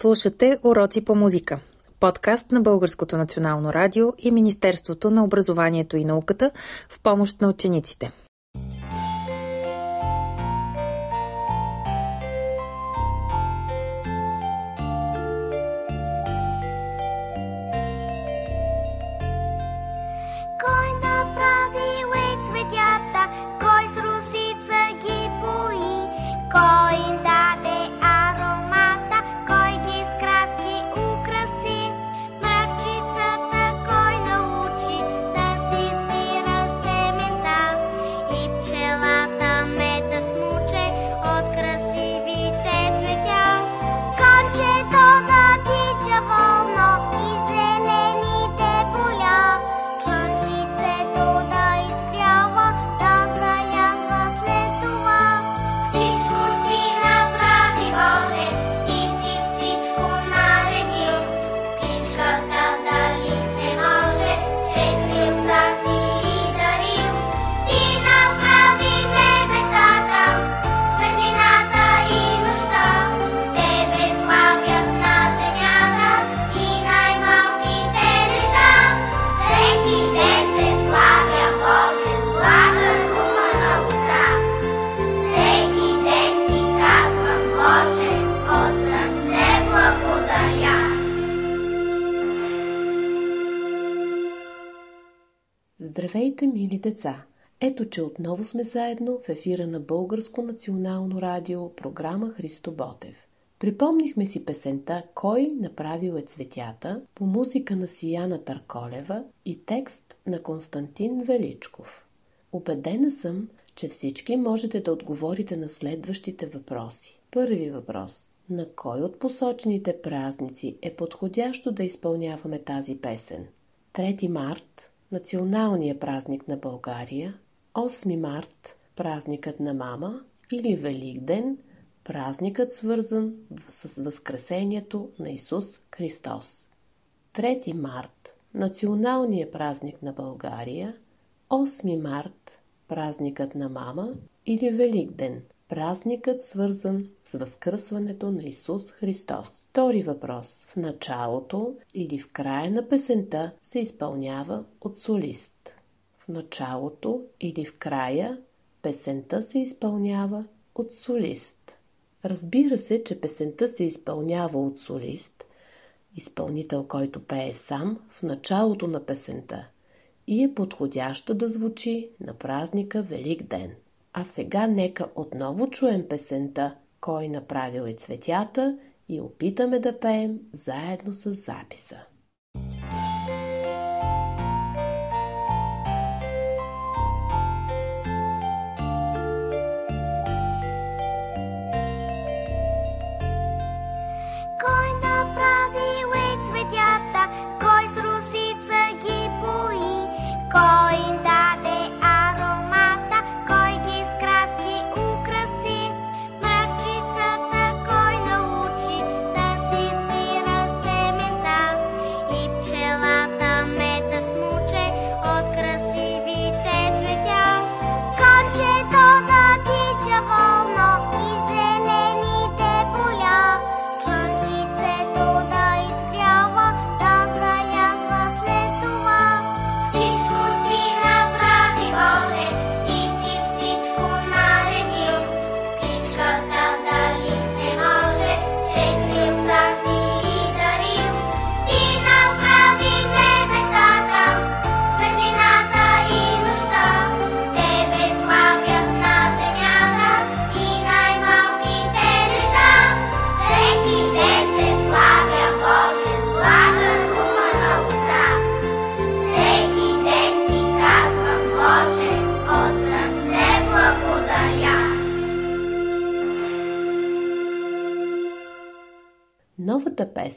Слушате Уроци по музика. Подкаст на Българското национално радио и Министерството на образованието и науката в помощ на учениците. Деца! Ето, че отново сме заедно в ефира на Българско национално радио, програма Христо Ботев. Припомнихме си песента «Кой направил е цветята» по музика на Сияна Търколева и текст на Константин Величков. Обедена съм, че всички можете да отговорите на следващите въпроси. Първи въпрос. На кой от посочените празници е подходящо да изпълняваме тази песен? 3 март националния празник на България, 8 март – празникът на мама или Великден – празникът свързан с Възкресението на Исус Христос. 3 март – националния празник на България, 8 март – празникът на мама или Великден – празникът свързан с възкръсването на Исус Христос. Втори въпрос. В началото или в края на песента се изпълнява от солист. В началото или в края песента се изпълнява от солист. Разбира се, че песента се изпълнява от солист, изпълнител, който пее сам в началото на песента и е подходяща да звучи на празника Велик ден. А сега нека отново чуем песента «Кой направил е цветята» и опитаме да пеем заедно с записа.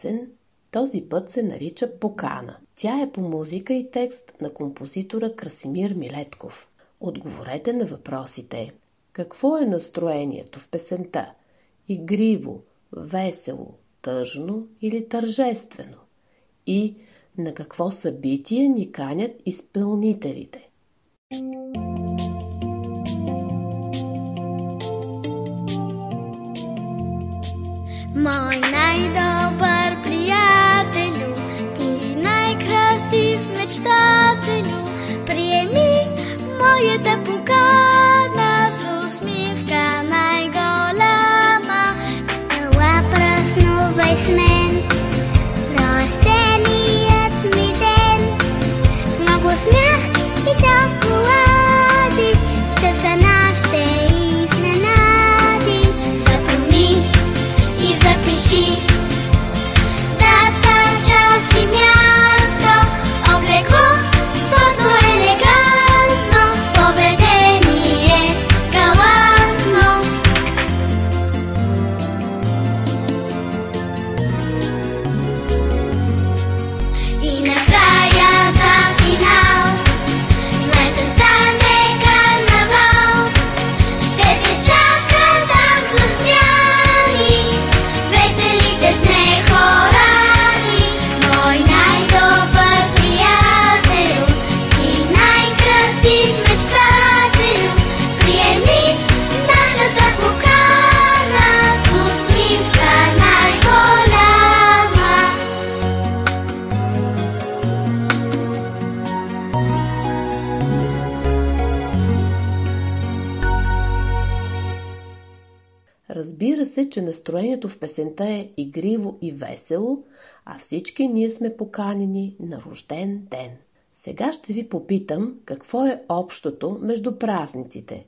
Песен този път се нарича Покана. Тя е по музика и текст на композитора Красимир Милетков. Отговорете на въпросите. Какво е настроението в песента? Игриво, весело, тъжно или тържествено? И на какво събитие ни канят изпълнителите? Мой най-добър се, че настроението в песента е игриво и весело, а всички ние сме поканени на рожден ден. Сега ще ви попитам какво е общото между празниците.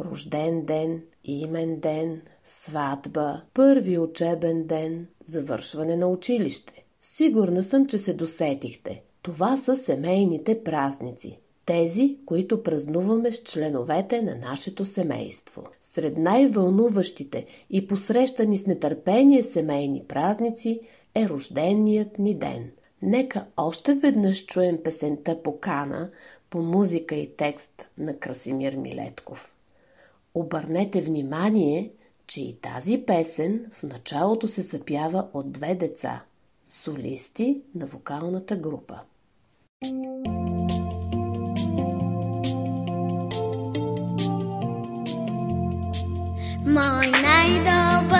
Рожден ден, имен ден, сватба, първи учебен ден, завършване на училище. Сигурна съм, че се досетихте. Това са семейните празници. Тези, които празнуваме с членовете на нашето семейство. Сред най-вълнуващите и посрещани с нетърпение семейни празници е рожденият ни ден. Нека още веднъж чуем песента Покана по музика и текст на Красимир Милетков. Обърнете внимание, че и тази песен в началото се запява от две деца – солисти на вокалната група. Мой най-добър приятелю,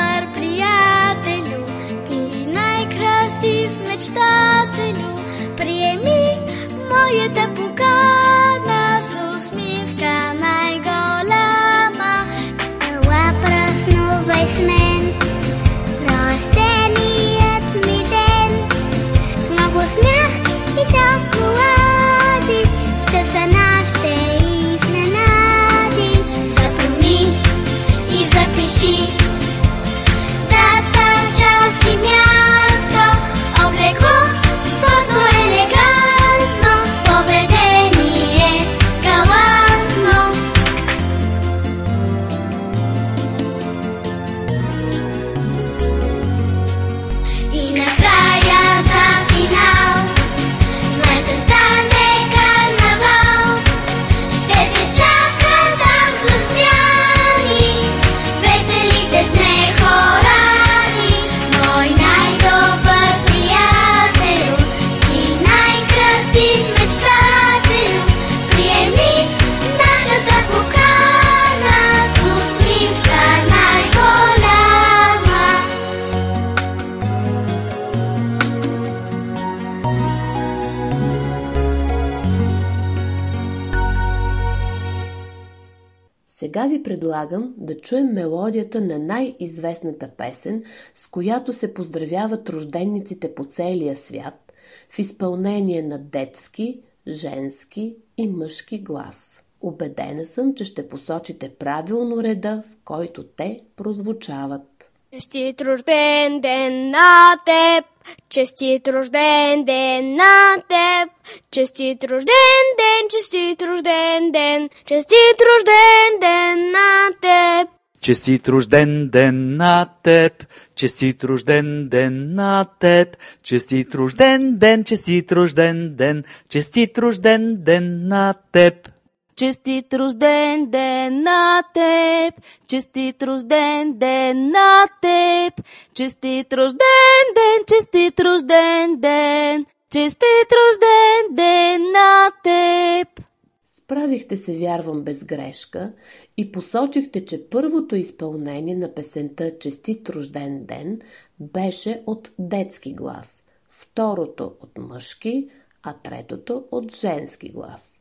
Сега ви предлагам да чуем мелодията на най-известната песен, с която се поздравяват рождениците по целия свят, в изпълнение на детски, женски и мъжки глас. Обедена съм, че ще посочите правилно реда, в който те прозвучават. Честит рожден ден на теб! Честит рожден ден на теб! Честит рожден ден, честит рожден ден! Честит рожден ден на теб! Честит рожден ден на теб, честит рожден ден на теб, честит рожден ден, честит рожден ден, честит рожден ден на теб. Честит рожден ден на теб! Честит рожден ден на теб! Честит рожден ден, честит рожден ден! Честит рожден ден на теб! Справихте се, вярвам, без грешка и посочихте, че първото изпълнение на песента Честит рожден ден беше от детски глас, второто от мъжки, а третото от женски глас.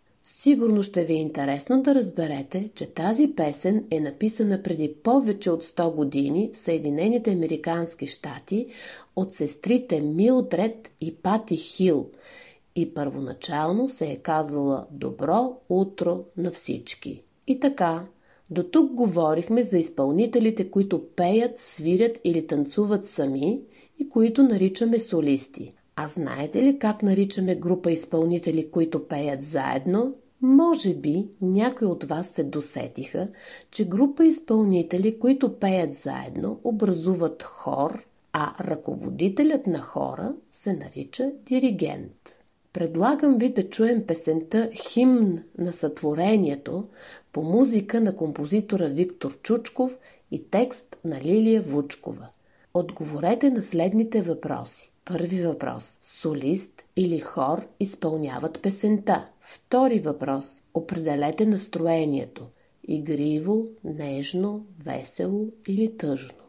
Сигурно ще ви е интересно да разберете, че тази песен е написана преди повече от 100 години в Съединените Американски щати от сестрите Милдред и Пати Хил и първоначално се е казвала Добро утро на всички. И така, до тук говорихме за изпълнителите, които пеят, свирят или танцуват сами и които наричаме солисти. А знаете ли как наричаме група изпълнители, които пеят заедно? Може би някои от вас се досетиха, че група изпълнители, които пеят заедно, образуват хор, а ръководителят на хора се нарича диригент. Предлагам ви да чуем песента Химн на сътворението по музика на композитора Виктор Чучков и текст на Лилия Вучкова. Отговорете на следните въпроси. Първи въпрос. Солист или хор изпълняват песента. Втори въпрос. Определете настроението. Игриво, нежно, весело или тъжно.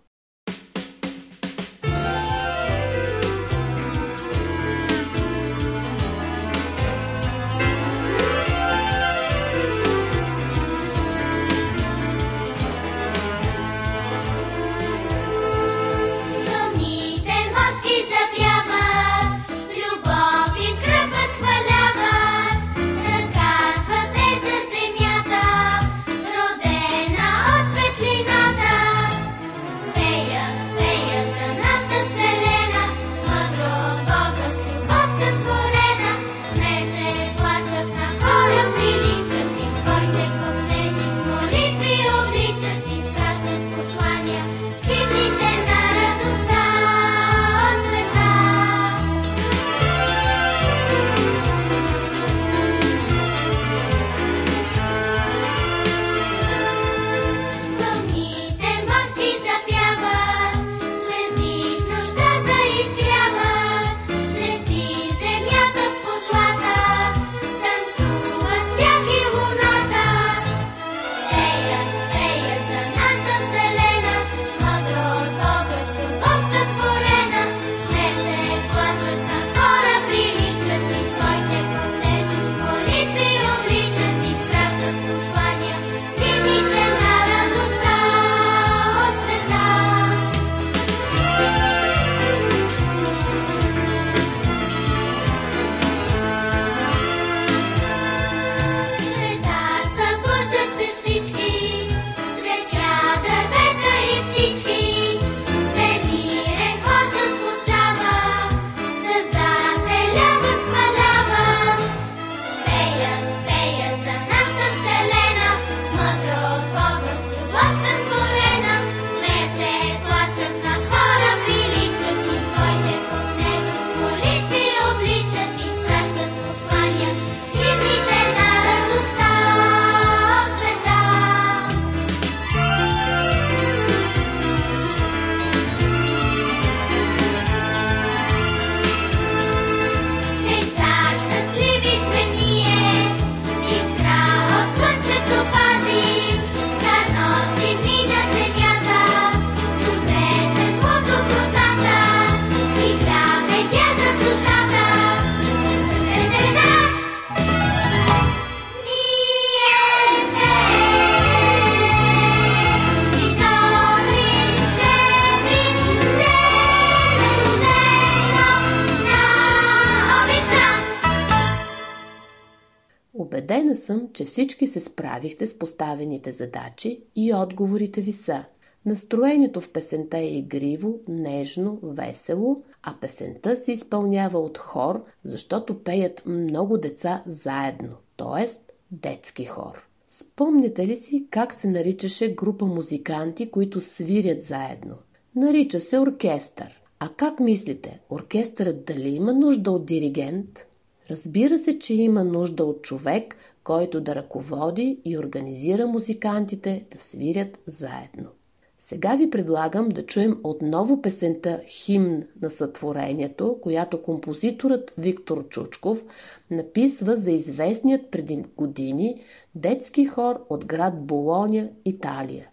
Съм, че всички се справихте с поставените задачи и отговорите ви са. Настроението в песента е игриво, нежно, весело, а песента се изпълнява от хор, защото пеят много деца заедно, т.е. детски хор. Спомняте ли си как се наричаше група музиканти, които свирят заедно? Нарича се оркестър. А как мислите, оркестърът дали има нужда от диригент? Разбира се, че има нужда от човек, който да ръководи и организира музикантите да свирят заедно. Сега ви предлагам да чуем отново песента Химн на сътворението, която композиторът Виктор Чучков написва за известният преди години детски хор от град Болоня, Италия.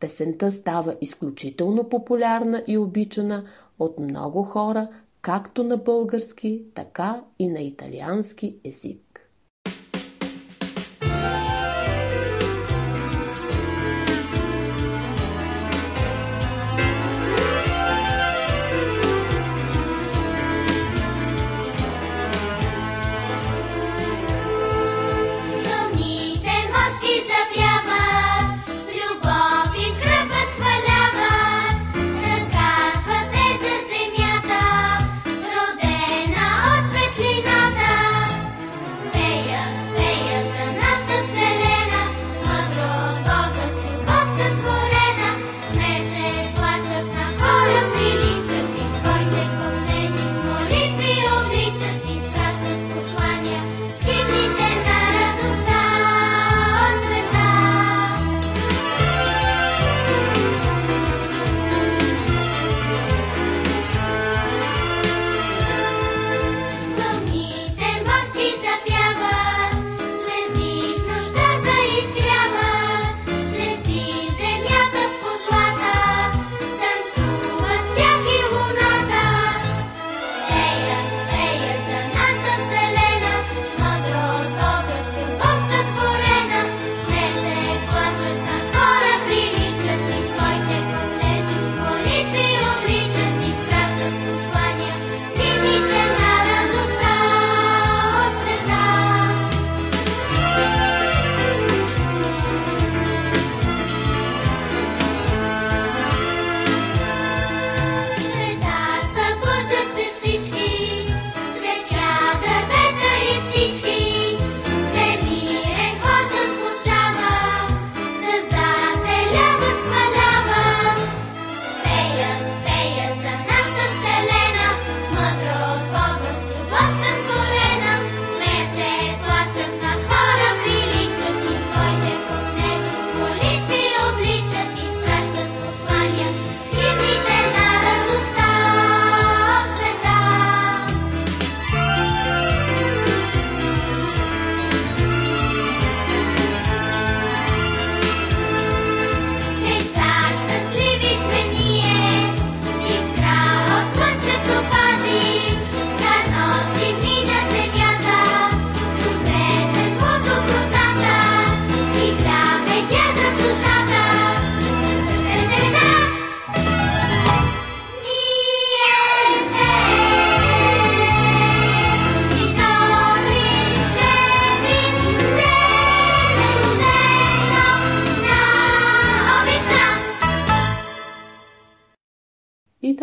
Песента става изключително популярна и обичана от много хора, както на български, така и на италиански език.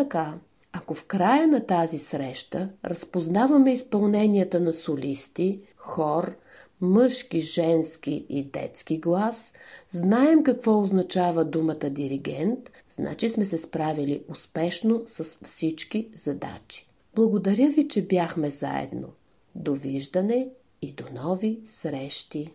Така, ако в края на тази среща разпознаваме изпълненията на солисти, хор, мъжки, женски и детски глас, знаем какво означава думата диригент, значи сме се справили успешно с всички задачи. Благодаря ви, че бяхме заедно. Довиждане и до нови срещи!